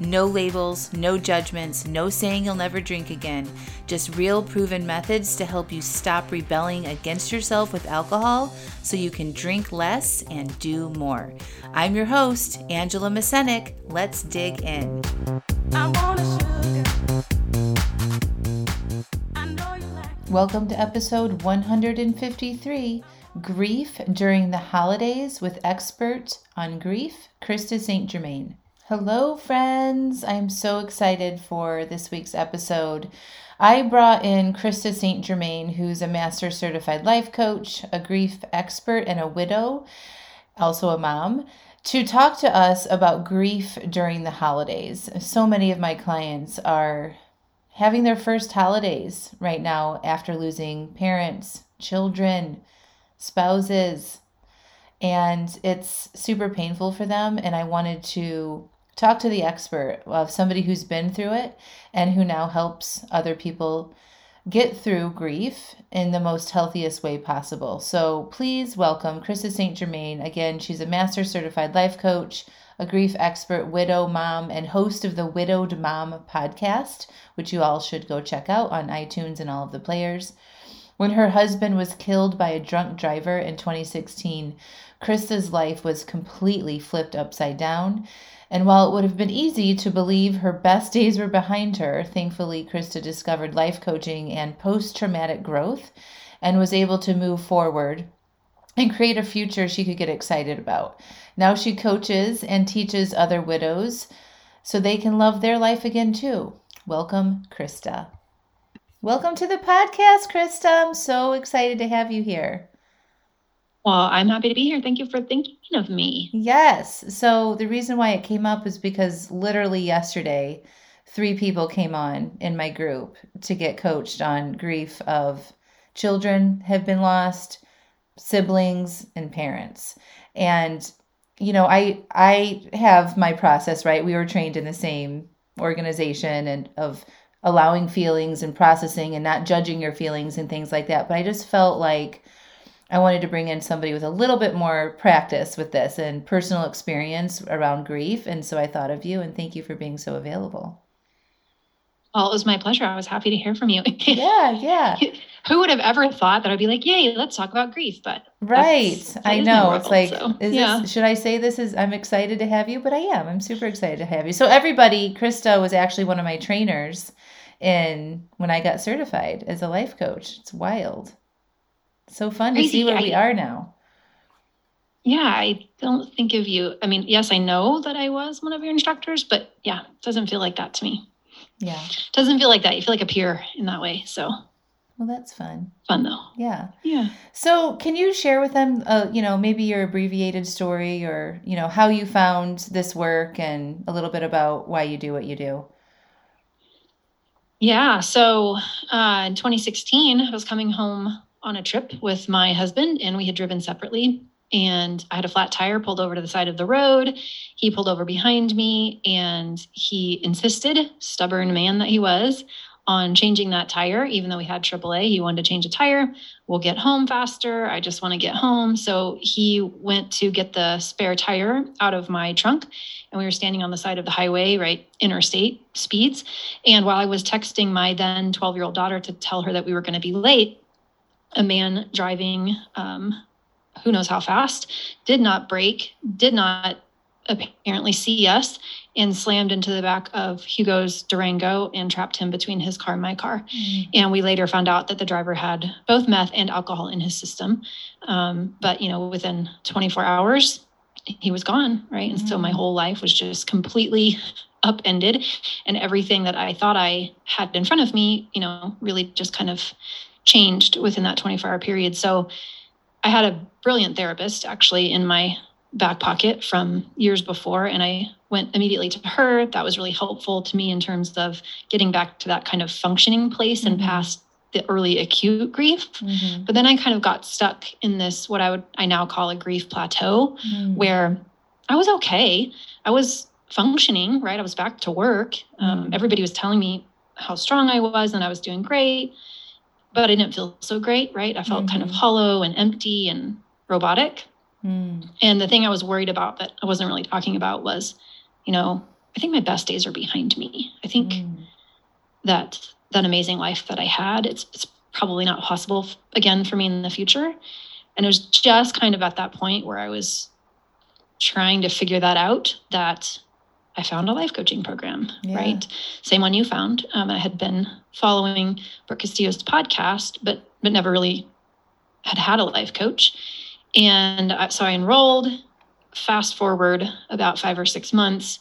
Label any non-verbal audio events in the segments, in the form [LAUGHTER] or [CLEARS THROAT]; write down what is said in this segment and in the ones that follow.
No labels, no judgments, no saying you'll never drink again. Just real proven methods to help you stop rebelling against yourself with alcohol so you can drink less and do more. I'm your host, Angela Masenik. Let's dig in. Welcome to episode 153 Grief During the Holidays with expert on grief, Krista St. Germain. Hello, friends. I'm so excited for this week's episode. I brought in Krista St. Germain, who's a master certified life coach, a grief expert, and a widow, also a mom, to talk to us about grief during the holidays. So many of my clients are having their first holidays right now after losing parents, children, spouses, and it's super painful for them. And I wanted to talk to the expert of somebody who's been through it and who now helps other people get through grief in the most healthiest way possible. So please welcome Krista St. Germain. Again, she's a master certified life coach, a grief expert, widow mom, and host of the Widowed Mom podcast, which you all should go check out on iTunes and all of the players. When her husband was killed by a drunk driver in 2016, Krista's life was completely flipped upside down. And while it would have been easy to believe her best days were behind her, thankfully, Krista discovered life coaching and post traumatic growth and was able to move forward and create a future she could get excited about. Now she coaches and teaches other widows so they can love their life again too. Welcome, Krista. Welcome to the podcast, Krista. I'm so excited to have you here. Well, I'm happy to be here. Thank you for thinking of me. Yes. So, the reason why it came up is because literally yesterday, three people came on in my group to get coached on grief of children have been lost, siblings, and parents. And you know, I I have my process, right? We were trained in the same organization and of allowing feelings and processing and not judging your feelings and things like that. But I just felt like I wanted to bring in somebody with a little bit more practice with this and personal experience around grief. And so I thought of you and thank you for being so available. Well, it was my pleasure. I was happy to hear from you. [LAUGHS] yeah, yeah. Who would have ever thought that I'd be like, "Yay, let's talk about grief"? But right, I know. World, it's like, so, is yeah. this? Should I say this is? I'm excited to have you, but I am. I'm super excited to have you. So everybody, Krista was actually one of my trainers in when I got certified as a life coach. It's wild. So fun to see where I, we are now. Yeah, I don't think of you. I mean, yes, I know that I was one of your instructors, but yeah, it doesn't feel like that to me. Yeah. Doesn't feel like that. You feel like a peer in that way. So well, that's fun. Fun though. Yeah. Yeah. So, can you share with them, uh, you know, maybe your abbreviated story or, you know, how you found this work and a little bit about why you do what you do? Yeah. So uh, in 2016, I was coming home on a trip with my husband, and we had driven separately. And I had a flat tire pulled over to the side of the road. He pulled over behind me and he insisted, stubborn man that he was, on changing that tire, even though we had AAA. He wanted to change a tire. We'll get home faster. I just want to get home. So he went to get the spare tire out of my trunk and we were standing on the side of the highway, right, interstate speeds. And while I was texting my then 12 year old daughter to tell her that we were going to be late, a man driving, um, who knows how fast, did not brake, did not apparently see us, and slammed into the back of Hugo's Durango and trapped him between his car and my car. Mm. And we later found out that the driver had both meth and alcohol in his system. Um, but, you know, within 24 hours, he was gone right and mm-hmm. so my mm. whole life was just completely [LAUGHS] upended and everything that i thought i had in front of me you know really just kind of changed within that 24 hour period so i had a brilliant therapist actually in my back pocket from years before and i went immediately to her that was really helpful to me in terms of getting back to that kind of functioning place mm-hmm. and past the early acute grief. Mm-hmm. But then I kind of got stuck in this, what I would, I now call a grief plateau, mm-hmm. where I was okay. I was functioning, right? I was back to work. Um, Mm. Everybody was telling me how strong I was and I was doing great, but I didn't feel so great, right? I felt kind of Mhm. hollow and empty and robotic. Mm. And the thing I was worried about that I wasn't really talking about was, you know, I think my best days are behind me. I think Mm. that that amazing life that I had, it's it's probably not possible f- again for me in the future. And it was just kind of at that point where I was trying to figure that out that I found a life coaching program, Yeah. right? Same one you found. Um, I had been following Brooke Castillo's podcast, but but never really had had a life coach. And I, so I enrolled. Fast forward about five or six months,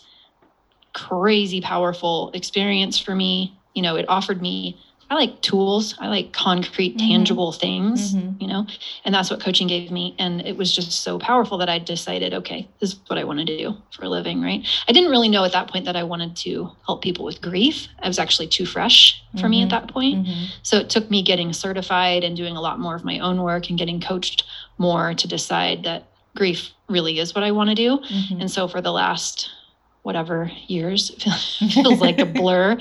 crazy powerful experience for me. You know, it offered me, I like tools, I like concrete, Mhm. tangible things, Mhm. you know, and that's what coaching gave me. And it was just so powerful that I decided, okay, this is what I want to do for a living, right? I didn't really know at that point that I wanted to help people with grief. I was actually too fresh for me Mhm. at that point. Mhm. So it took me getting certified and doing a lot more of my own work and getting coached more to decide that grief really is what I want to do. Mhm. And so for the last whatever years, [LAUGHS] feels- like a blur.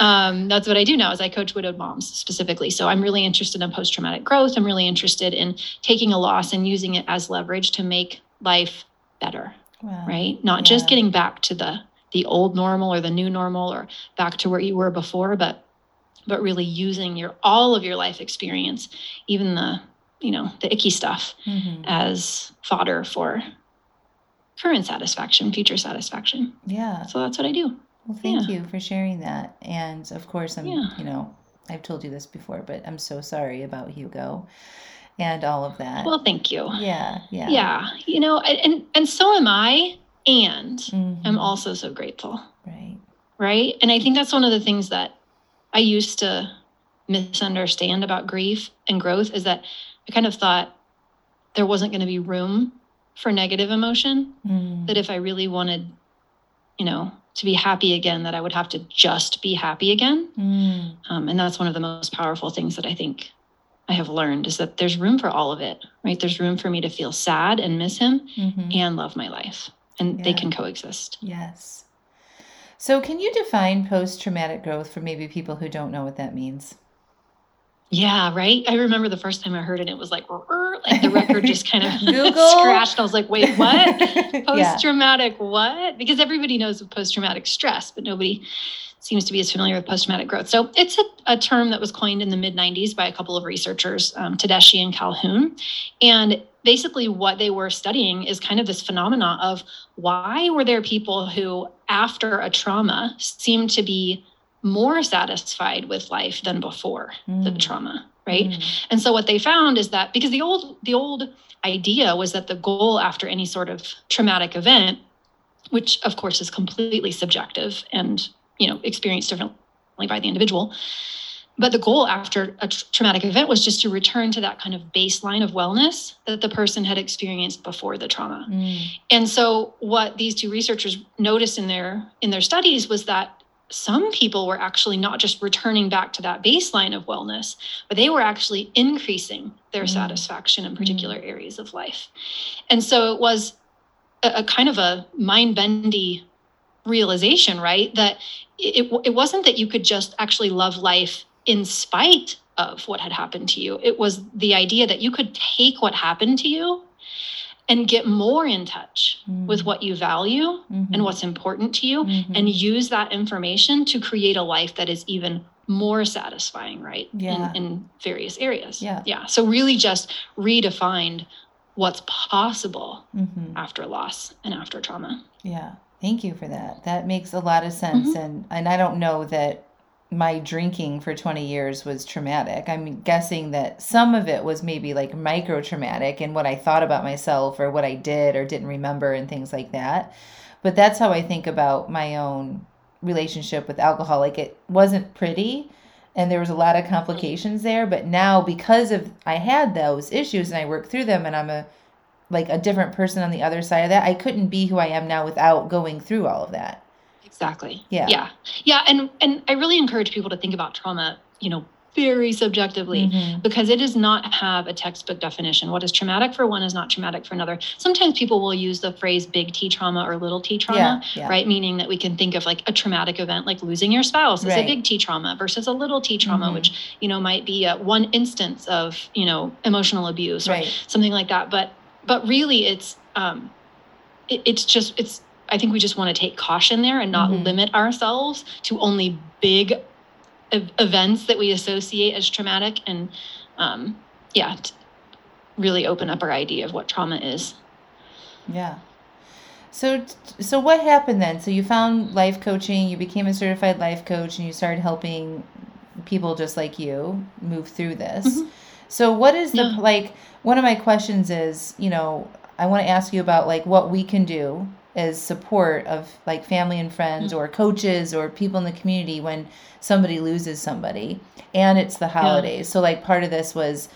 Um, that's what I do now is I coach widowed moms specifically. So I'm really interested in post-traumatic growth. I'm really interested in taking a loss and using it as leverage to make life better, Wow. right? Not just getting back to the the old normal or the new normal or back to where you were before, but but really using your all of your life experience, even the you know the icky stuff, Mhm. as fodder for current satisfaction, future satisfaction. Yeah. So that's what I do. Well, thank Yeah. you for sharing that. And of course, I'm, Yeah. you know, I've told you this before, but I'm so sorry about Hugo and all of that. Well, thank you. yeah, yeah. Yeah, you know, and and so am I, and Mhm. I'm also so grateful, Right. right? And I think that's one of the things that I used to misunderstand about grief and growth is that I kind of thought there wasn't going to be room for negative emotion. Mm. That if I really wanted, you know, to be happy again, that I would have to just be happy again. Mm. Um, and that's one of the most powerful things that I think I have learned is that there's room for all of it, right? There's room for me to feel sad and miss him Mhm. and love my life, and they can coexist. Yes. So, can you define post traumatic growth for maybe people who don't know what that means? Yeah, right. I remember the first time I heard it, it was like, like the record just kind of [LAUGHS] [LAUGHS] Google? scratched. I was like, wait, what? [LAUGHS] Post traumatic what? Because everybody knows of post traumatic stress, but nobody seems to be as familiar with post traumatic growth. So it's a, a term that was coined in the mid 90s by a couple of researchers, um, Tedeschi and Calhoun. And basically, what they were studying is kind of this phenomena of why were there people who, after a trauma, seemed to be more satisfied with life than before the Mm. trauma, right? Mm. And so what they found is that because the old the old idea was that the goal after any sort of traumatic event, which of course is completely subjective and you know experienced differently by the individual, but the goal after a traumatic event was just to return to that kind of baseline of wellness that the person had experienced before the trauma. Mm. And so what these two researchers noticed in their in their studies was that some people were actually not just returning back to that baseline of wellness, but they were actually increasing their Mm. satisfaction in particular areas of life. And so it was a, a kind of a mind-bendy realization, right? That it, it wasn't that you could just actually love life in spite of what had happened to you. It was the idea that you could take what happened to you and get more in touch with Mm. what you value Mhm. and what's important to you Mhm. and use that information to create a life that is even more satisfying right Yeah. in, in various areas Yeah. yeah so really just redefined what's possible Mhm. after loss and after trauma Yeah, thank you for that. That makes a lot of sense, and and I don't know that my drinking for 20 years was traumatic. I'm guessing that some of it was maybe like micro traumatic and what I thought about myself or what I did or didn't remember and things like that. But that's how I think about my own relationship with alcohol. Like it wasn't pretty and there was a lot of complications there, but now because of I had those issues and I worked through them and I'm a like a different person on the other side of that. I couldn't be who I am now without going through all of that. Exactly Yeah. yeah yeah and and i really encourage people to think about trauma you know very subjectively mm-hmm. because it does not have a textbook definition. What is traumatic for one is not traumatic for another. Sometimes people will use the phrase big T trauma or little t trauma, yeah, yeah. right? Meaning that we can think of like a traumatic event like losing your spouse as right. a big T trauma versus a little t trauma, mm-hmm. which, you know, might be a, one instance of, you know, emotional abuse or right. something like that. But, but really it's, um, it, it's just, it's, I think we just want to take caution there and not mm-hmm. limit ourselves to only big events that we associate as traumatic and um, yeah really open up our idea of what trauma is yeah so so what happened then so you found life coaching you became a certified life coach and you started helping people just like you move through this mm-hmm. so what is the yeah. like one of my questions is you know i want to ask you about like what we can do as support of like family and friends mm-hmm. or coaches or people in the community when somebody loses somebody and it's the holidays. Yeah. So like part of this was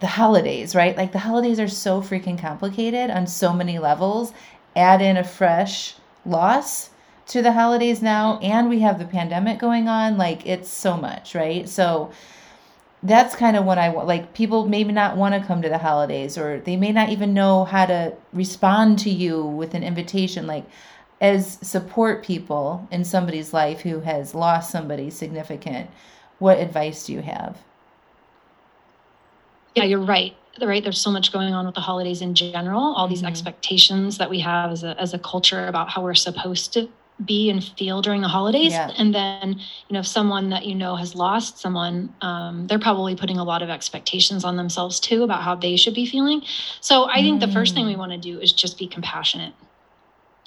the holidays, right? Like the holidays are so freaking complicated on so many levels. Add in a fresh loss to the holidays now and we have the pandemic going on, like it's so much, right? So that's kind of what I want. Like people maybe not want to come to the holidays or they may not even know how to respond to you with an invitation. Like as support people in somebody's life who has lost somebody significant, what advice do you have? Yeah, you're right. Right. There's so much going on with the holidays in general, all these mm-hmm. expectations that we have as a, as a culture about how we're supposed to be and feel during the holidays yeah. and then you know if someone that you know has lost someone um, they're probably putting a lot of expectations on themselves too about how they should be feeling so i think the first thing we mm. want to do is just be compassionate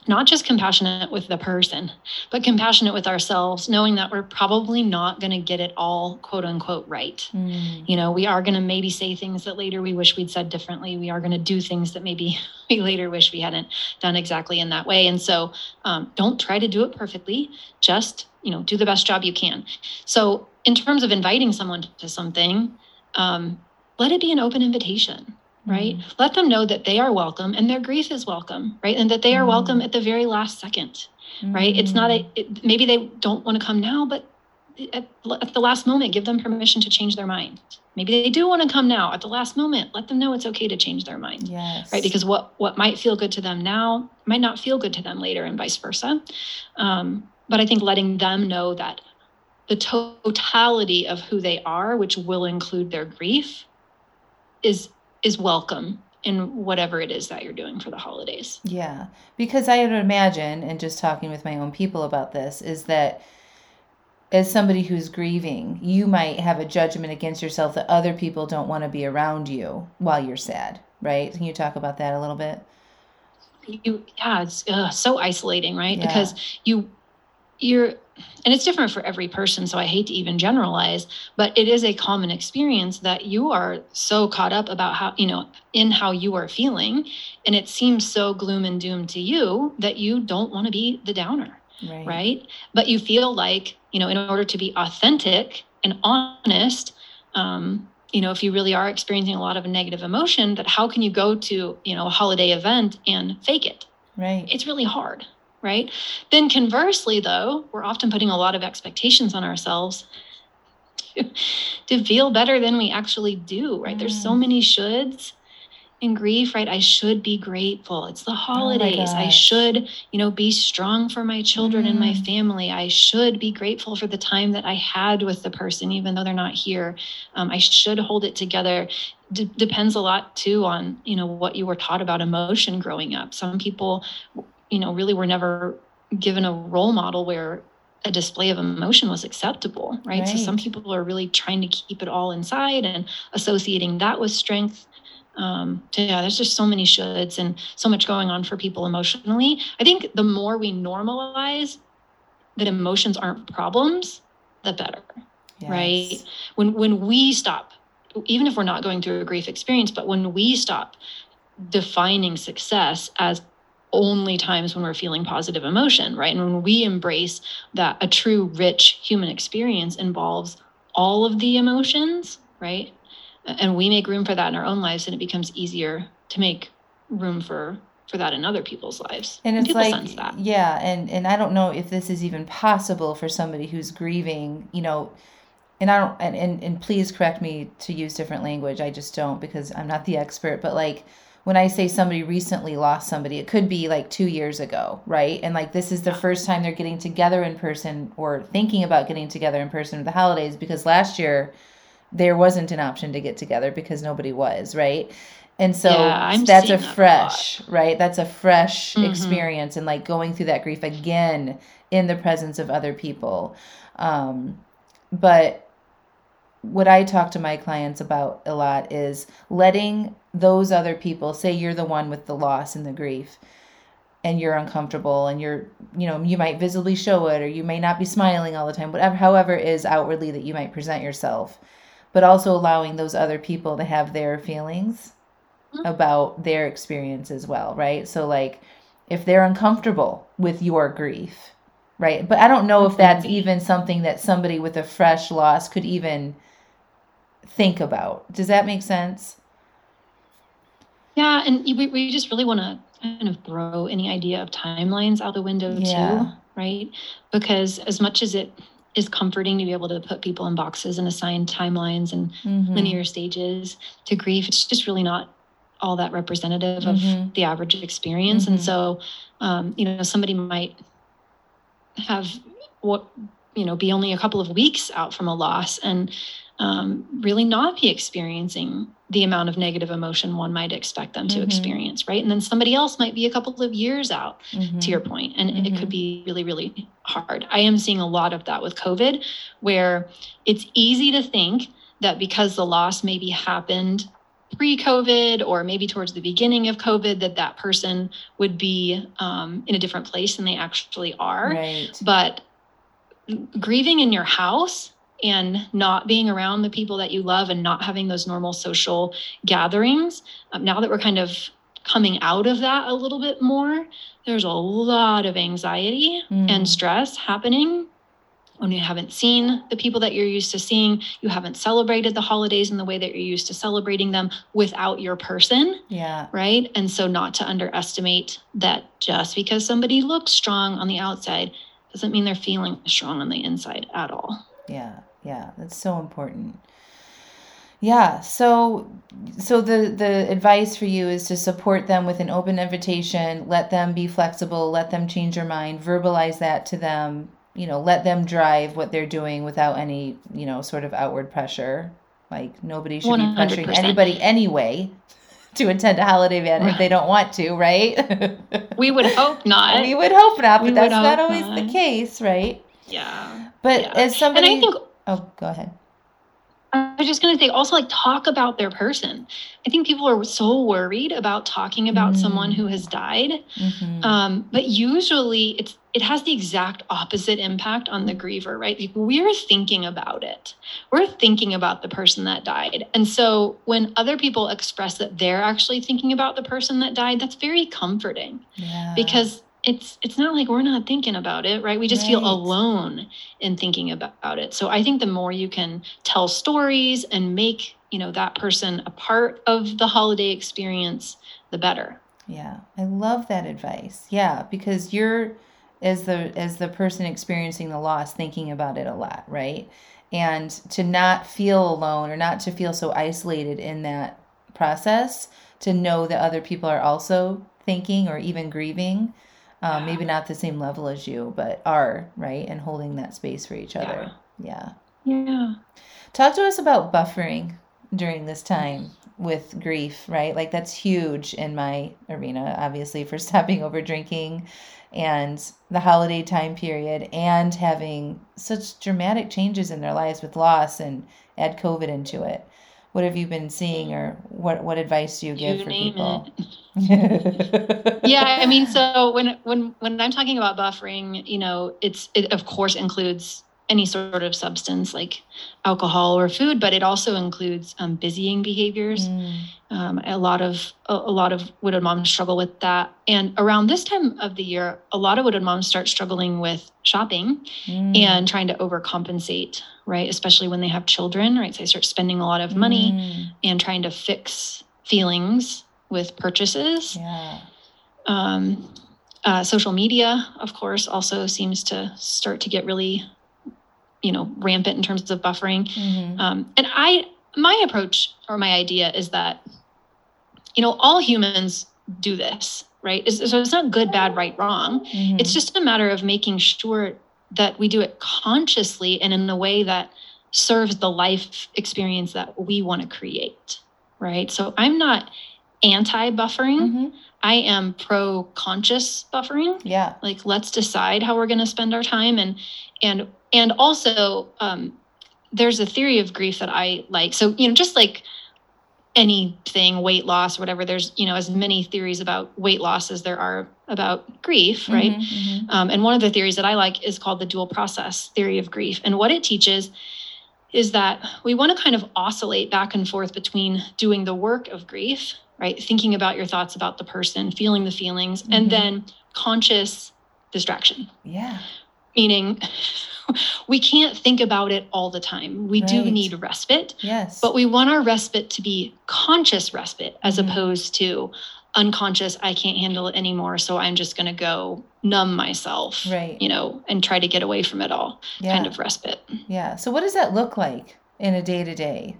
not just compassionate with the person, but compassionate with ourselves, knowing that we're probably not going to get it all quote unquote right. Mm. You know, we are going to maybe say things that later we wish we'd said differently. We are going to do things that maybe [LAUGHS] we later wish we hadn't done exactly in that way. And so um, don't try to do it perfectly. Just, you know, do the best job you can. So, in terms of inviting someone to something, um, let it be an open invitation right? Mm. Let them know that they are welcome and their grief is welcome, right? And that they are mm. welcome at the very last second, mm. right? It's not a, mm. it, maybe they don't want to come now, but at, at, the last moment, give them permission to change their mind. Maybe they do want to come now at the last moment. Let them know it's okay to change their mind, yes. right? Because what what might feel good to them now might not feel good to them later, and vice versa. Um, but I think letting them know that the totality of who they are, which will include their grief, is is welcome in whatever it is that you're doing for the holidays. Yeah. Because I would imagine, and just talking with my own people about this, is that as somebody who's grieving, you might have a judgment against yourself that other people don't want to be around you while you're sad, right? Can you talk about that a little bit? You, yeah, it's uh, so isolating, right? Yeah. Because you, you're, and it's different for every person so i hate to even generalize but it is a common experience that you are so caught up about how you know in how you are feeling and it seems so gloom and doom to you that you don't want to be the downer right. right? But you feel like you know in order to be authentic and honest um, you know if you really are experiencing a lot of negative emotion that how can you go to you know a holiday event and fake it? Right. It's really hard right? Then conversely, though, we're often putting a lot of expectations on ourselves to, [LAUGHS] to feel better than we actually do, right? Mm. There's so mm. many shoulds in grief, right? I should be grateful. It's the oh holidays. Oh I should, you know, be strong for my children mm. and my mm. family. I should be grateful for the time that I had with the person, even though they're not here. Um, I should hold it together. D- depends a lot too on, you know, what you were taught about emotion growing up. Some people you know, really we were never given a role model where a display of emotion was acceptable, right? right? So some people are really trying to keep it all inside and associating that with strength. Um, yeah, there's just so many shoulds and so much going on for people emotionally. I think the more we normalize that emotions aren't problems, the better, yes. right? When when we stop, even if we're not going through a grief experience, but when we stop defining success as only times when we're feeling positive emotion, right? And when we embrace that a true rich human experience involves all of the emotions, right? And we make room for that in our own lives and it becomes easier to make room for for that in other people's lives. And it's and like yeah, and and I don't know if this is even possible for somebody who's grieving, you know, and I don't and, and and please correct me to use different language. I just don't because I'm not the expert, but like when I say somebody recently lost somebody, it could be like 2 years ago, right? And like this is the first time they're getting together in person or thinking about getting together in person for the holidays because last year there wasn't an option to get together because nobody was, right? And so Yeah, that's a that a fresh, right? That's a fresh Mhm. experience and like going through that grief again in the presence of other people. Um, but what I talk to my clients about a lot is letting those other people say you're the one with the loss and the grief and you're uncomfortable and you're you know you might visibly show it or you may not be smiling all the time whatever however is outwardly that you might present yourself but also allowing those other people to have their feelings Mhm. about their experience as well right so like if they're uncomfortable with your grief right but i don't know if that's Mhm. even something that somebody with a fresh loss could even think about does that make sense Yeah, and we, we just really want to kind of throw any idea of timelines out the window Yeah. too, right? Because as much as it is comforting to be able to put people in boxes and assign timelines and Mhm. linear stages to grief, it's just really not all that representative Mhm. of the average experience. Mhm. And so, um, you know, somebody might have what you know be only a couple of weeks out from a loss and um, really not be experiencing the amount of negative emotion one might expect them to Mhm. experience right and then somebody else might be a couple of years out Mhm. to your point and it Mhm. could be really really hard i am seeing a lot of that with covid where it's easy to think that because the loss maybe happened pre-covid or maybe towards the beginning of covid that that person would be um, in a different place than they actually are right but grieving in your house and not being around the people that you love and not having those normal social gatherings um, now that we're kind of coming out of that a little bit more there's a lot of anxiety Mm. and stress happening when you haven't seen the people that you're used to seeing you haven't celebrated the holidays in the way that you're used to celebrating them without your person yeah right? And so, not to underestimate that just because somebody looks strong on the outside doesn't mean they're feeling strong on the inside at all. yeah yeah that's so important. Yeah so so the the advice for you is to support them with an open invitation let them be flexible let them change their mind verbalize that to them you know let them drive what they're doing without any you know sort of outward pressure. Like nobody should be pressuring anybody anyway to attend a holiday event if they don't want to right We would hope not. [LAUGHS] we would hope not but would that's not always the case right yeah. but Yeah. as somebody and I think oh go ahead I was just going to say also like talk about their person. I think people are so worried about talking about Mm. someone who has died. Mhm. Um, but usually it's it has the exact opposite impact on the griever, right? Like we're thinking about it. We're thinking about the person that died. And so when other people express that they're actually thinking about the person that died, that's very comforting yeah because it's it's not like we're not thinking about it, right? We just feel alone in thinking about it. So I think the more you can tell stories and make, you know, that person a part of the holiday experience, the better. Yeah, I love that advice. Yeah, because you're as the as the person experiencing the loss thinking about it a lot, right? And to not feel alone or not to feel so isolated in that process, to know that other people are also thinking or even grieving, um, maybe not the same level as you, but are, right? And holding that space for each other. Yeah. Yeah. Talk to us about buffering during this time with grief, right? Like that's huge in my arena, obviously, for [LAUGHS] stopping over drinking and the holiday time period and having such dramatic changes in their lives with loss and add COVID into it. What have you been seeing or what what advice do you give You for people? [LAUGHS] yeah i mean so when when when i'm talking about buffering you know it's it of course includes any sort of substance like alcohol or food but it also includes um, busying behaviors. Mm, um, a lot of a, a lot of widowed moms struggle with that. And around this time of the year a lot of widowed moms start struggling with shopping mm, and trying to overcompensate right? Especially when they have children right? So they start spending a lot of money mm, and trying to fix feelings with purchases. Yeah. um, uh, social media, of course, also seems to start to get really you know, rampant in terms of buffering. Mhm. Um, and I, my approach or my idea is that, you know, all humans do this, right? It's- So it's not good, bad, right, wrong. Mhm. It's just a matter of making sure that we do it consciously and in a way that serves the life experience that we want to create, right? So I'm not anti buffering. Mhm. I am pro conscious buffering Yeah. like let's decide how we're going to spend our time and and and also um there's a theory of grief that i like so you know just like anything weight loss or whatever there's you know as many theories about weight loss as there are about grief right Mhm, mhm. um, and one of the theories that I like is called the dual process theory of grief. And what it teaches is that we want to kind of oscillate back and forth between doing the work of grief, right? Thinking about your thoughts about the person, feeling the feelings, Mhm. and then conscious distraction, Yeah. meaning [LAUGHS] we can't think about it all the time. We do need respite, Yes. but we want our respite to be conscious respite as Mhm. opposed to unconscious i can't handle it anymore so i'm just going to go numb myself Right. you know and try to get away from it all yeah. kind of respite Yeah. So what does that look like in a day to day?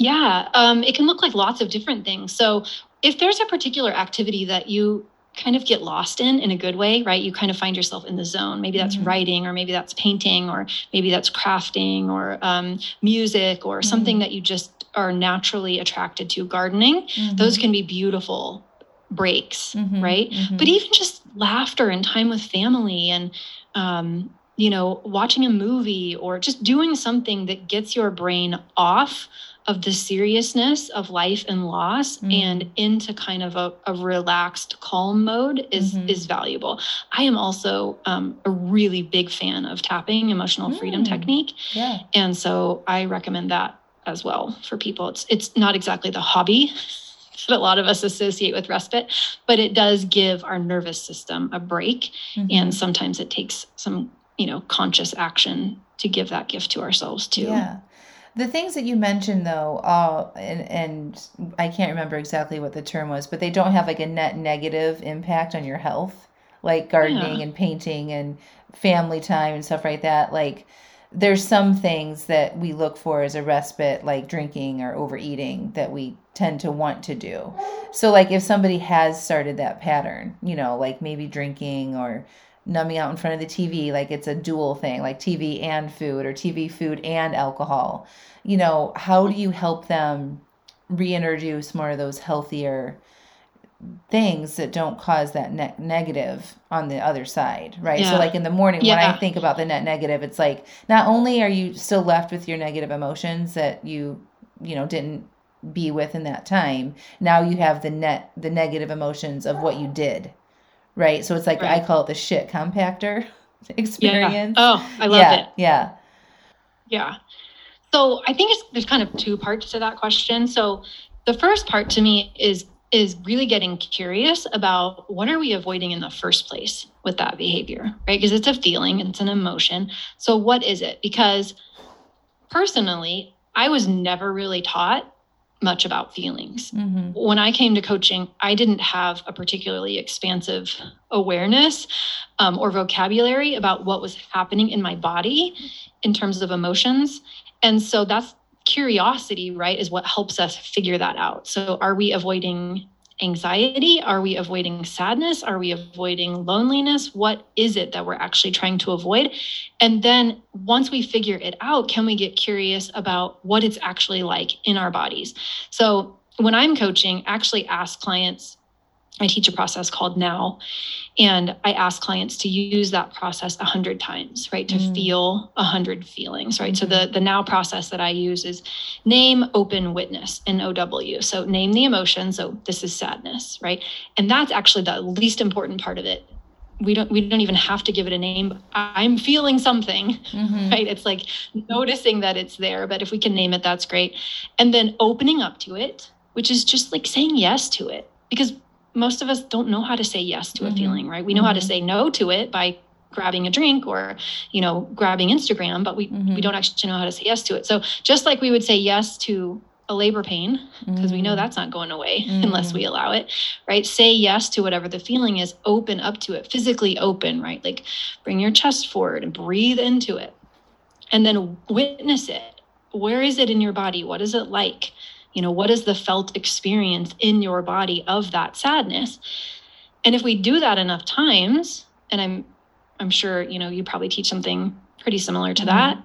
Yeah um, it can look like lots of different things so if there's a particular activity that you kind of get lost in in a good way right you kind of find yourself in the zone maybe that's Mhm. writing or maybe that's painting or maybe that's crafting or um, music or something Mhm. that you just are naturally attracted to gardening those can be beautiful breaks Mhm, right mhm. but even just laughter and time with family and um, you know watching a movie or just doing something that gets your brain off of the seriousness of life and loss Mm. and into kind of a, a relaxed calm mode is Mhm. is valuable i am also um, a really big fan of tapping emotional freedom Mm. technique yeah. and so i recommend that as well for people it's it's not exactly the hobby [LAUGHS] that a lot of us associate with respite but it does give our nervous system a break Mhm. and sometimes it takes some you know conscious action to give that gift to ourselves too Yeah. The things that you mentioned, though, uh, and, and I can't remember exactly what the term was, but they don't have like a net negative impact on your health, like gardening Yeah. and painting and family time and stuff like that. Like, there's some things that we look for as a respite, like drinking or overeating, that we tend to want to do. So, like, if somebody has started that pattern, you know, like maybe drinking or numbing out in front of the TV, like it's a dual thing, like TV and food or TV, food, and alcohol. You know, how do you help them reintroduce more of those healthier things that don't cause that net negative on the other side, right? So, like in the morning, when I think about the net negative, it's like not only are you still left with your negative emotions that you, you know, didn't be with in that time, now you have the net, the negative emotions of what you did, right? So it's like I call it the shit compactor [LAUGHS] yeah experience. oh i love yeah, it Yeah. Yeah. So I think it's, there's kind of two parts to that question. So the first part to me is is really getting curious about what are we avoiding in the first place with that behavior, right? Because it's a feeling, it's an emotion. So what is it? Because personally, I was never really taught much about feelings Mm-hmm. when I came to coaching, I didn't have a particularly expansive awareness um, or vocabulary about what was happening in my body in terms of emotions. And so that's curiosity, right, is what helps us figure that out. So are we avoiding anxiety? Are we avoiding sadness? Are we avoiding loneliness? What is it that we're actually trying to avoid? And then once we figure it out, can we get curious about what it's actually like in our bodies? So when I'm coaching, actually ask clients, I teach a process called Now, and I ask clients to use that process a hundred times, right? To Mm. feel a hundred feelings, right? So Mhm. the the Now process that I use is name, open, witness, N O W. So name the emotion. So this is sadness, right? And that's actually the least important part of it. We don't we don't even have to give it a name. I'm feeling something Mm-hmm. right? It's like noticing that it's there, but if we can name it, that's great. And then opening up to it, which is just like saying yes to it, because most of us don't know how to say yes to a Mhm. feeling, right? We know how to Mhm. say no to it by grabbing a drink or you know grabbing instagram but we Mhm. we don't actually know how to say yes to it so just like we would say yes to a labor pain because we know Mm. that's not going away [LAUGHS] unless Mm. we allow it right say yes to whatever the feeling is open up to it physically open right like bring your chest forward and breathe into it and then witness it. Where is it in your body? What is it like? You know, what is the felt experience in your body of that sadness? And if we do that enough times, and I'm I'm sure, you know, you probably teach something pretty similar to mm-hmm. that,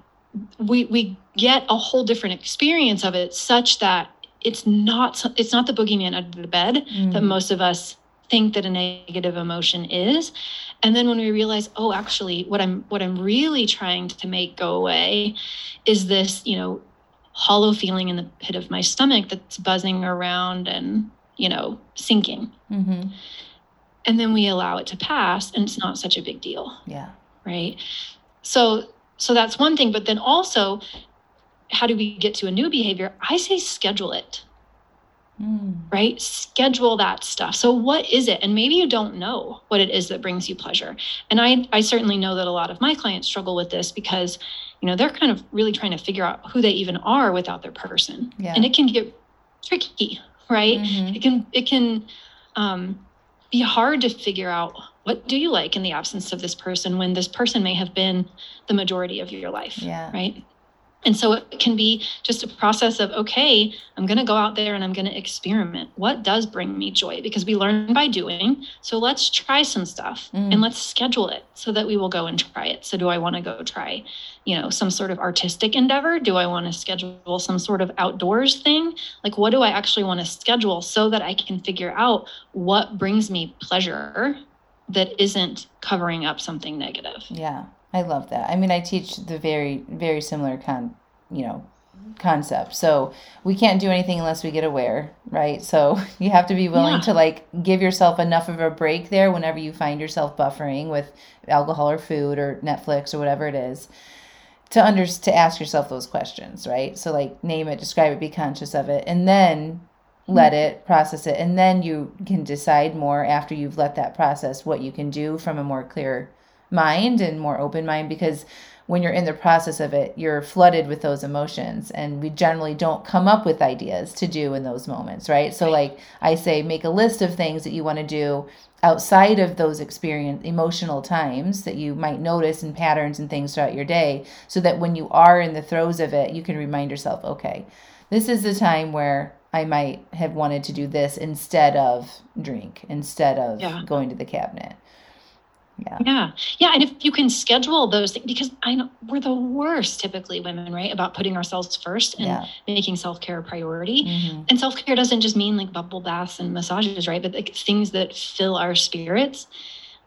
we we get a whole different experience of it such that it's not it's not the boogeyman under the bed mm-hmm. that most of us think that a negative emotion is and then when we realize oh actually what i'm what i'm really trying to make go away is this you know hollow feeling in the pit of my stomach that's buzzing around and you know sinking. Mm-hmm. and then we allow it to pass and it's not such a big deal. Yeah. Right? So so that's one thing but then also how do we get to a new behavior? I say schedule it Mm. Right? Schedule that stuff. So, what is it? And maybe you don't know what it is that brings you pleasure. And I, I certainly know that a lot of my clients struggle with this because, you know, they're kind of really trying to figure out who they even are without their person. Yeah. And it can get tricky, right? Mm-hmm. It can, it can um, be hard to figure out what do you like in the absence of this person when this person may have been the majority of your life. Yeah. Right. And so it can be just a process of, okay, I'm going to go out there and I'm going to experiment. What does bring me joy? Because we learn by doing. So let's try some stuff mm. and let's schedule it so that we will go and try it. So do I want to go try, you know, some sort of artistic endeavor? Do I want to schedule some sort of outdoors thing? Like, what do I actually want to schedule so that I can figure out what brings me pleasure that isn't covering up something negative? Yeah. I love that. I mean, I teach the very, very similar con, you know, concept. So we can't do anything unless we get aware, right? So [LAUGHS] you have to be willing yeah. to like give yourself enough of a break there whenever you find yourself buffering with alcohol or food or Netflix or whatever it is to under to ask yourself those questions, right? So like name it, describe it, be conscious of it, and then let mm-hmm. it process it and then you can decide more after you've let that process what you can do from a more clear mind and more open mind because when you're in the process of it, you're flooded with those emotions. And we generally don't come up with ideas to do in those moments, right? So, like I say, make a list of things that you want to do outside of those experience emotional times that you might notice and patterns and things throughout your day so that when you are in the throes of it you can remind yourself okay this is the time where i might have wanted to do this instead of drink instead of yeah. going to the cabinet yeah. Yeah. Yeah. And if you can schedule those things, because I know we're the worst typically women, right? About putting ourselves first and yeah. making self care a priority. Mm-hmm. And self care doesn't just mean like bubble baths and massages, right? But like things that fill our spirits.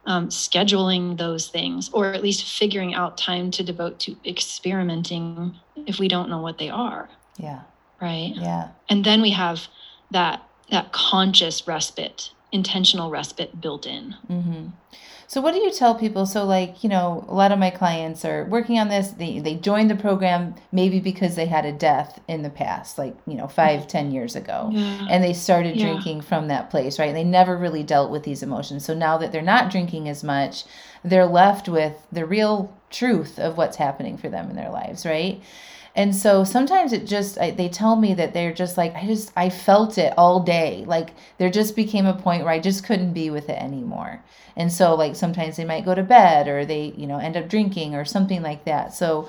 Um, scheduling those things, or at least figuring out time to devote to experimenting if we don't know what they are. Yeah. Right. Yeah. And then we have that that conscious respite, intentional respite built in. Mm-hmm. So what do you tell people? So like, you know, a lot of my clients are working on this. They they joined the program maybe because they had a death in the past, like, you know, five, ten years ago. Yeah. And they started yeah. drinking from that place, right? They never really dealt with these emotions. So now that they're not drinking as much, they're left with the real truth of what's happening for them in their lives, right? And so sometimes it just, I, they tell me that they're just like, I just, I felt it all day. Like there just became a point where I just couldn't be with it anymore. And so, like, sometimes they might go to bed or they, you know, end up drinking or something like that. So,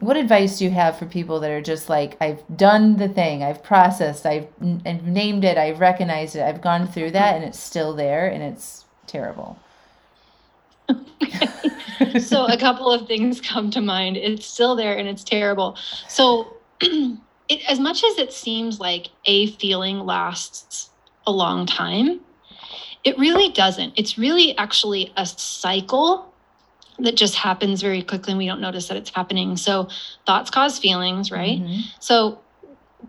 what advice do you have for people that are just like, I've done the thing, I've processed, I've, I've named it, I've recognized it, I've gone through that, and it's still there and it's terrible? [LAUGHS] so a couple of things come to mind. It's still there and it's terrible. So [CLEARS THROAT] it, as much as it seems like a feeling lasts a long time, it really doesn't. It's really actually a cycle that just happens very quickly and we don't notice that it's happening. So thoughts cause feelings, right? Mm-hmm. So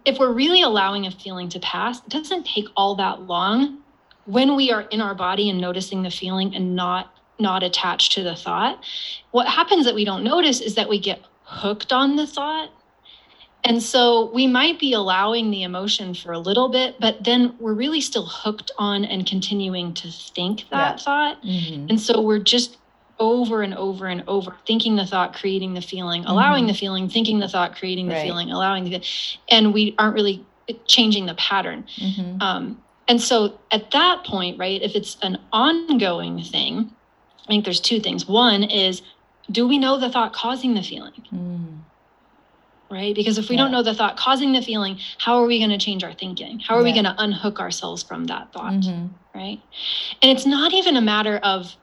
if we're really allowing a feeling to pass, it doesn't take all that long when we are in our body and noticing the feeling and not not attached to the thought. What happens that we don't notice is that we get hooked on the thought. And so we might be allowing the emotion for a little bit, but then we're really still hooked on and continuing to think that yeah. thought. Mm-hmm. And so we're just over and over and over thinking the thought, creating the feeling, allowing mm-hmm. the feeling, thinking the thought, creating the right. feeling, allowing the, and we aren't really changing the pattern. Mm-hmm. Um, and so at that point, right, if it's an ongoing thing, I think there's two things. One is, do we know the thought causing the feeling? Mm. right? Because if we Yeah. don't know the thought causing the feeling, how are we going to change our thinking? How are we going to unhook ourselves from that thought, Mhm. right? And it's not even a matter of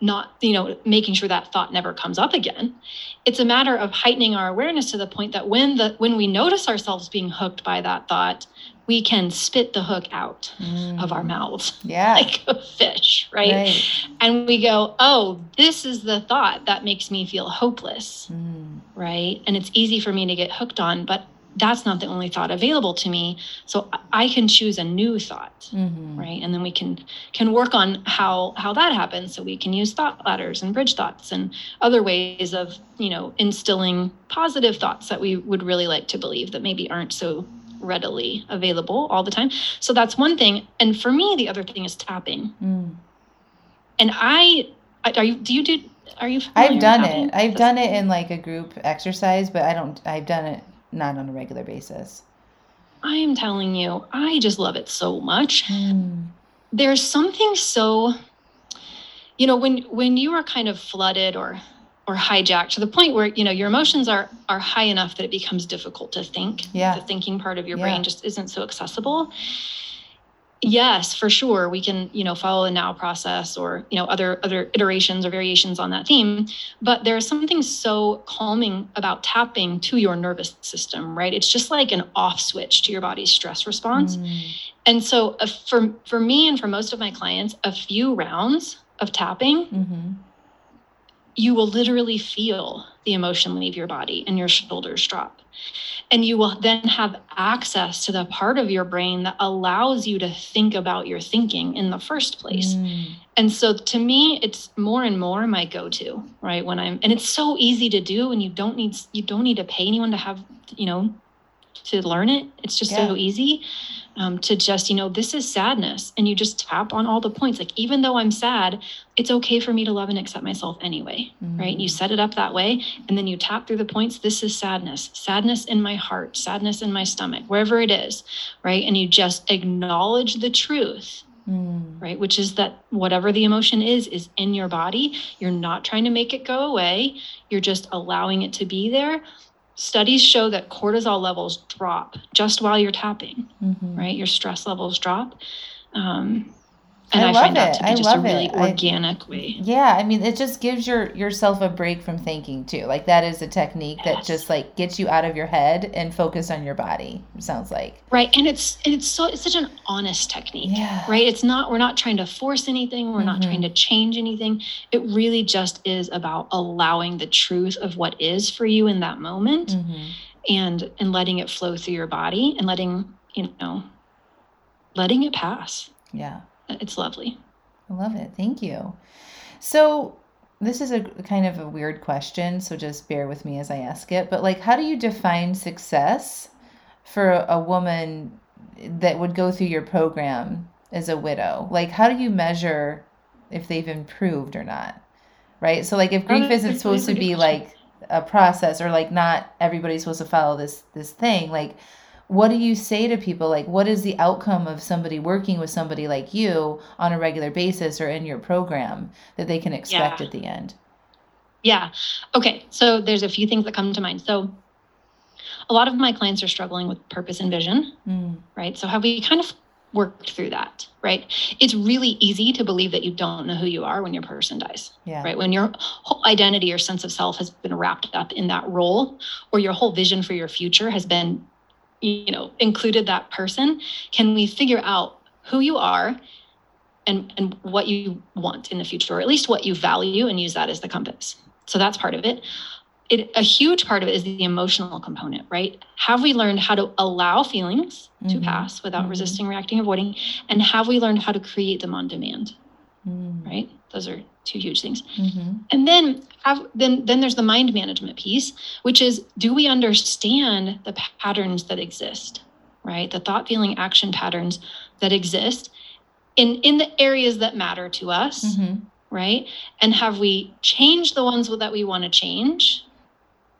not, you know, making sure that thought never comes up again. It's a matter of heightening our awareness to the point that when the when we notice ourselves being hooked by that thought, we can spit the hook out of our Mm. mouths [LAUGHS] Yeah. like a fish, right? Right. And we go, "Oh, this is the thought that makes me feel hopeless." Mm. right? And it's easy for me to get hooked on, but that's not the only thought available to me. So I- can choose a new thought, Mhm. right? And then we can can work on how how that happens. So we can use thought ladders and bridge thoughts and other ways of you know instilling positive thoughts that we would really like to believe that maybe aren't so readily available all the time. So that's one thing. And for me, the other thing is tapping. Mm. And I, I- are you? Do you do? Are you? I've done it. I've done it in like a group exercise, but I don't. I've done it not on a regular basis. I am telling you, I just love it so much. Mm. there's something so you know when when you are kind of flooded or or hijacked to the point where you know your emotions are are high enough that it becomes difficult to think Yeah. the thinking part of your Yeah. brain just isn't so accessible yes for sure we can you know follow the now process or you know other other iterations or variations on that theme but there's something so calming about tapping to your nervous system right it's just like an off switch to your body's stress response Mm. and so uh, for for me and for most of my clients, a few rounds of tapping, Mhm. You will literally feel the emotion leave your body and your shoulders drop. And you will then have access to the part of your brain that allows you to think about your thinking in the first place. Mm. And so to me, it's more and more my go-to, right? When I'm and it's so easy to do and you don't need you don't need to pay anyone to have, you know, to learn it. It's just Yeah. so easy um, to just, you know, this is sadness. And you just tap on all the points. Like, even though I'm sad, it's okay for me to love and accept myself anyway, right? Mm. You set it up that way. And then you tap through the points. This is sadness, sadness in my heart, sadness in my stomach, wherever it is, right? And you just acknowledge the truth Mm. right? Which is that whatever the emotion is, is in your body. You're not trying to make it go away, you're just allowing it to be there. Studies show that cortisol levels drop just while you're tapping, Mhm. right? Your stress levels drop. Um, and I I, love find that it. to be I just a love really it. I- organic way. Yeah, I mean, it just gives your yourself a break from thinking too. Like that is a technique that just like gets you out of your head and focus on your body. It sounds like. Right. And it's and it's so it's such an honest technique. Yeah. Right. It's not we're not trying to force anything. We're not Mhm. trying to change anything. It really just is about allowing the truth of what is for you in that moment. Mhm. and and letting it flow through your body and letting you know letting it pass Yeah. It's lovely I love it. Thank you. So, this is a kind of a weird question, so just bear with me as I ask it. But, like, how do you define success for a, a woman that would go through your program as a widow? Like, how do you measure if they've improved or not? Right? So, like, if grief isn't supposed to be like a process or like not everybody's supposed to follow this this thing like what do you say to people? Like what is the outcome of somebody working with somebody like you on a regular basis or in your program that they can expect Yeah. at the end? Yeah. Okay so there's a few things that come to mind. So a lot of my clients are struggling with purpose and vision mm, right? So have we kind of worked through that right? It's really easy to believe that you don't know who you are when your person dies yeah. right? When your whole identity or sense of self has been wrapped up in that role, or your whole vision for your future has been, you know, included that person, can we figure out who you are and, and what you want in the future, or at least what you value and use that as the compass? So that's part of it. It, a huge part of it is the emotional component, right? Have we learned how to allow feelings to Mhm. pass without Mhm. resisting, reacting, avoiding? And have we learned how to create them on demand, mm, right? Those are two huge things. Mhm, and then have, then then there's the mind management piece which is do we understand the patterns that exist right? The thought feeling action patterns that exist in in the areas that matter to us mhm. right? And have we changed the ones that we want to change?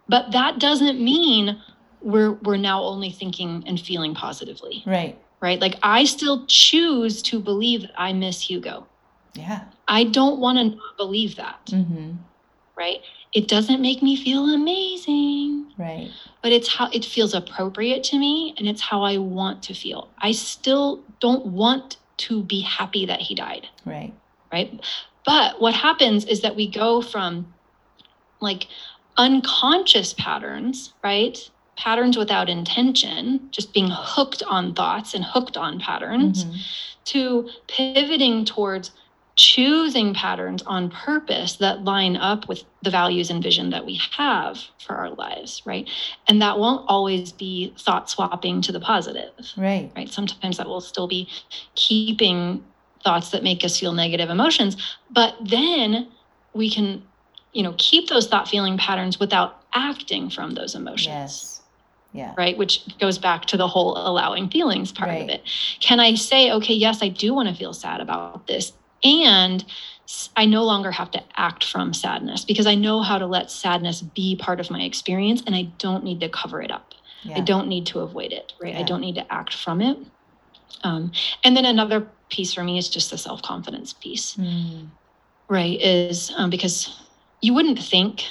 But that doesn't mean we're we're now only thinking and feeling positively. Right. Right? Like i still choose to believe that i miss hugo yeah i don't want to not believe that mm-hmm. right? It doesn't make me feel amazing, Right. but it's how it feels appropriate to me and it's how I want to feel. I still don't want to be happy that he died, Right. right? But what happens is that we go from like unconscious patterns, right? Patterns without intention, just being hooked on thoughts and hooked on patterns, Mhm. to pivoting towards choosing patterns on purpose that line up with the values and vision that we have for our lives, right? And that won't always be thought swapping to the positive, Right. right? Sometimes that will still be keeping thoughts that make us feel negative emotions, but then we can, you know, keep those thought feeling patterns without acting from those emotions Yes. Yeah. right? Which goes back to the whole allowing feelings part Right. of it. Can I say, okay, yes, I do want to feel sad about this, and I no longer have to act from sadness because I know how to let sadness be part of my experience, and I don't need to cover it up. Yeah. I don't need to avoid it, right? I don't need to act from it. Um, and then another piece for me is just the self confidence piece Mm. right is um, because you wouldn't think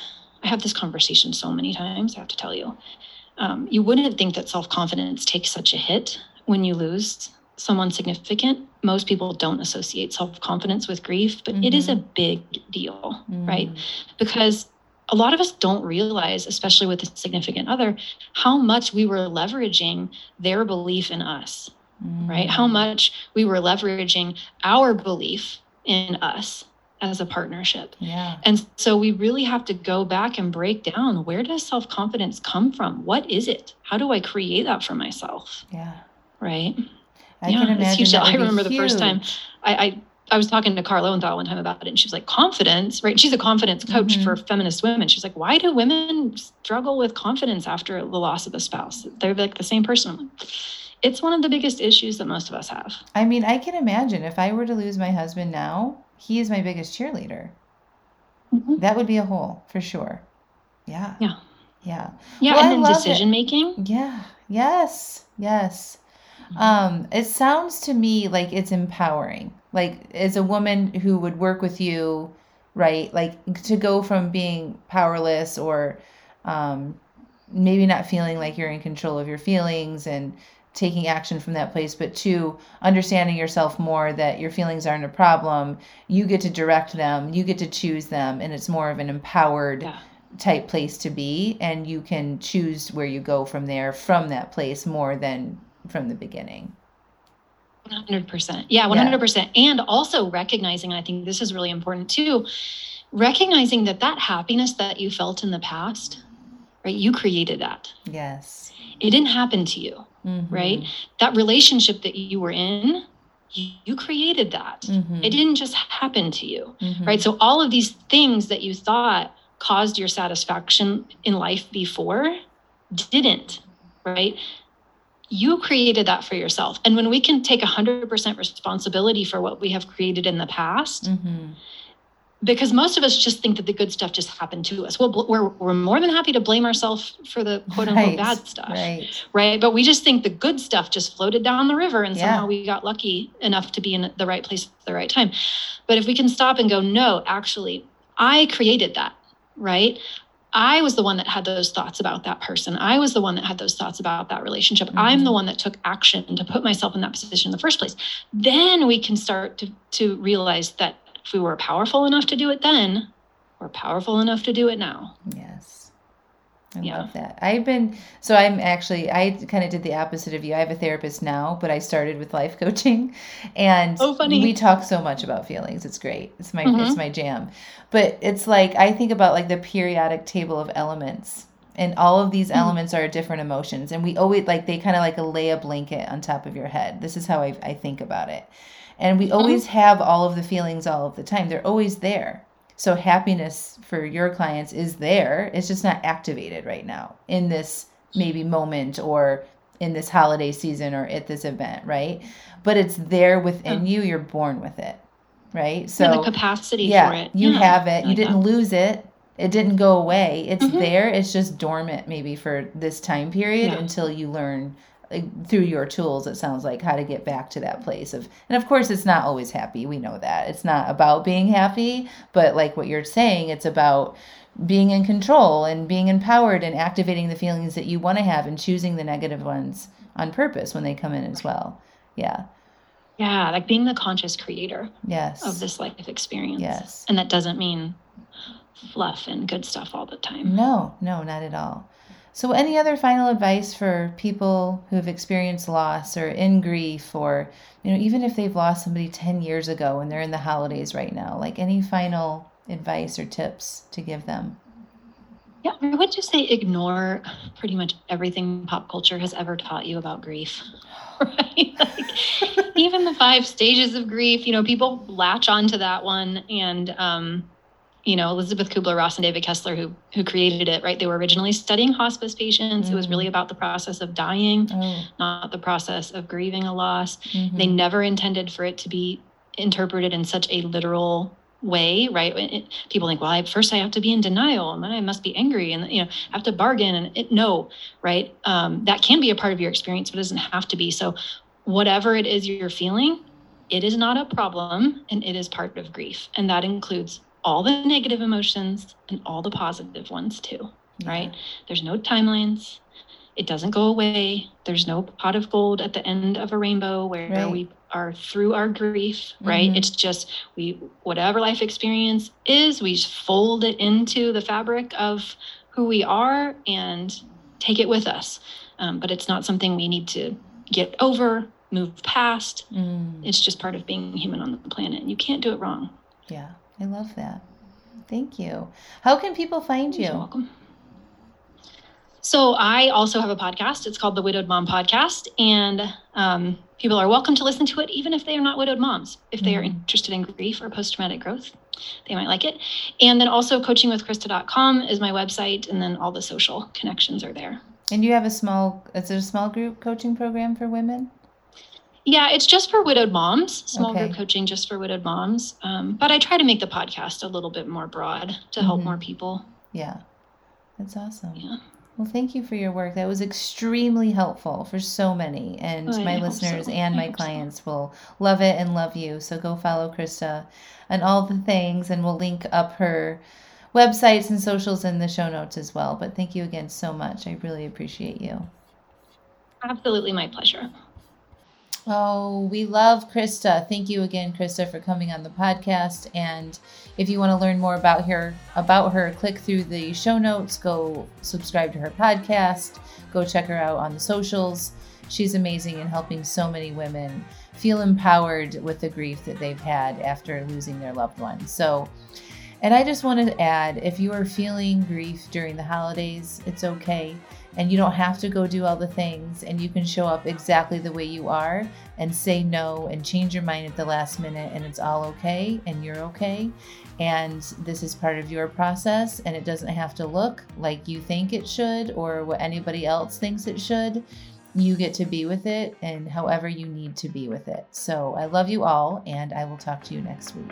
i have this conversation so many times i have to tell you um, you wouldn't think that self-confidence takes such a hit when you lose someone significant most people don't associate self-confidence with grief but it is a big deal right Mm. because a lot of us don't realize especially with a significant other how much we were leveraging their belief in us right? How Mm. much we were leveraging our belief in us as a partnership. Yeah. And so we really have to go back and break down where does self confidence come from? What is it? How do I create that for myself? Yeah. Right. I Yeah, can it's imagine. huge. I remember the first time. I, I I was talking to Carla and one time about it, and she was like, confidence, right? She's a confidence coach Mhm. for feminist women. She's like, why do women struggle with confidence after the loss of a spouse? They're like the same person. It's one of the biggest issues that most of us have. I mean, I can imagine if I were to lose my husband now, he is my biggest cheerleader. Mhm. That would be a hole for sure. Yeah. Yeah. Yeah. Yeah, Well, and then love it. decision making. Yeah. Yes. Yes. Mm-hmm. Um, it sounds to me like it's empowering. Like as a woman who would work with you, right? Like to go from being powerless or um, maybe not feeling like you're in control of your feelings and taking action from that place, but to understanding yourself more that your feelings aren't a problem. You get to direct them, you get to choose them, and it's more of an empowered Yeah. type place to be. And you can choose where you go from there, from that place, more than from the beginning. 100%. Yeah, 100%. And also recognizing, I think this is really important too, recognizing that that happiness that you felt in the past, right? You created that. Yes. It didn't happen to you, Mhm. right? That relationship that you were in, you, created that. Mhm. It didn't just happen to you, Mhm. right? So all of these things that you thought caused your satisfaction in life before didn't, right? You created that for yourself. And when we can take 100% responsibility for what we have created in the past, Mhm. because most of us just think that the good stuff just happened to us. Well, we're, we're more than happy to blame ourselves for the quote unquote Right, bad stuff Right. right? But we just think the good stuff just floated down the river and Yeah. somehow we got lucky enough to be in the right place at the right time. But if we can stop and go, no, actually, I created that, right? I was the one that had those thoughts about that person. I was the one that had those thoughts about that relationship. I'm Mhm. the one that took action to put myself in that position in the first place. Then we can start to, to realize that if we were powerful enough to do it then, we're powerful enough to do it now. Yes. I Yeah. love that. I've been so I'm actually I kind of did the opposite of you. I have a therapist now, but I started with life [LAUGHS] coaching and Oh, funny. we talk so much about feelings. It's great. It's my Mhm. it's my jam. But it's like I think about like the periodic table of elements and all of these Mhm. elements are different emotions and we always like they kind of like lay a blanket on top of your head. This is how I I think about it. And we always have all of the feelings all of the time. They're always there. So happiness for your clients is there. It's just not activated right now in this maybe moment or in this holiday season or at this event, right? But it's there within you. You're born with it, right? So So the capacity yeah, for it. you Yeah, have it. I You like didn't that. lose it. It didn't go away. It's Mhm. there. It's just dormant maybe for this time period Yeah. until you learn like, through your tools it sounds like how to get back to that place of and of course it's not always happy we know that. It's not about being happy but like what you're saying it's about being in control and being empowered and activating the feelings that you want to have and choosing the negative ones on purpose when they come in as well. Yeah. Yeah like being the conscious creator yes. of this life experience. Yes. And that doesn't mean fluff and good stuff all the time. No no not at all so, any other final advice for people who have experienced loss or in grief, or you know, even if they've lost somebody ten years ago and they're in the holidays right now? Like any final advice or tips to give them? Yeah, I would just say ignore pretty much everything pop culture has ever taught you about grief. [LAUGHS] Right? Like, [LAUGHS] even the five stages of grief, you know, people latch onto that one and um, you know Elisabeth Kubler-Ross and David Kessler who who created it right they were originally studying hospice patients mm. it was really mm. about the process of dying oh. not the process of grieving a loss mm-hmm. they never intended for it to be interpreted in such a literal way right it, people think well I, first i have to be in denial and then i must be angry and you know have to bargain and it, no right um, that can be a part of your experience but it doesn't have to be so whatever it is you're feeling it is not a problem and it is part of grief and that includes all the negative emotions and all the positive ones too, yeah. right? There's no timelines. It doesn't go away. There's no pot of gold at the end of a rainbow where right. we are through our grief, right? Mm-hmm. It's just we whatever life experience is, we just fold it into the fabric of who we are and take it with us. Um, but it's not something we need to get over, move past. Mm. It's just part of being human on the planet. You can't do it wrong. Yeah. I love that. Thank you. How can people find you? You're welcome. So I also have a podcast. It's called the Widowed Mom Podcast, and um, people are welcome to listen to it, even if they are not widowed moms. If they mm-hmm. are interested in grief or post-traumatic growth, they might like it. And then also coachingwithkrista.com is my website, and then all the social connections are there. And you have a small, is it a small group coaching program for women? Yeah, it's just for widowed moms, small okay. group coaching just for widowed moms. Um, but I try to make the podcast a little bit more broad to help mm-hmm. more people. Yeah, that's awesome. Yeah. Well, thank you for your work. That was extremely helpful for so many. And oh, my listeners so. and I my clients so. will love it and love you. So go follow Krista and all the things, and we'll link up her websites and socials in the show notes as well. But thank you again so much. I really appreciate you. Absolutely, my pleasure. Oh, we love Krista. Thank you again, Krista, for coming on the podcast. And if you want to learn more about her, about her, click through the show notes. Go subscribe to her podcast. Go check her out on the socials. She's amazing in helping so many women feel empowered with the grief that they've had after losing their loved one. So, and I just wanted to add if you are feeling grief during the holidays, it's okay and you don't have to go do all the things and you can show up exactly the way you are and say no and change your mind at the last minute and it's all okay and you're okay. And this is part of your process and it doesn't have to look like you think it should or what anybody else thinks it should. You get to be with it and however you need to be with it. So i love you all and i will talk to you next week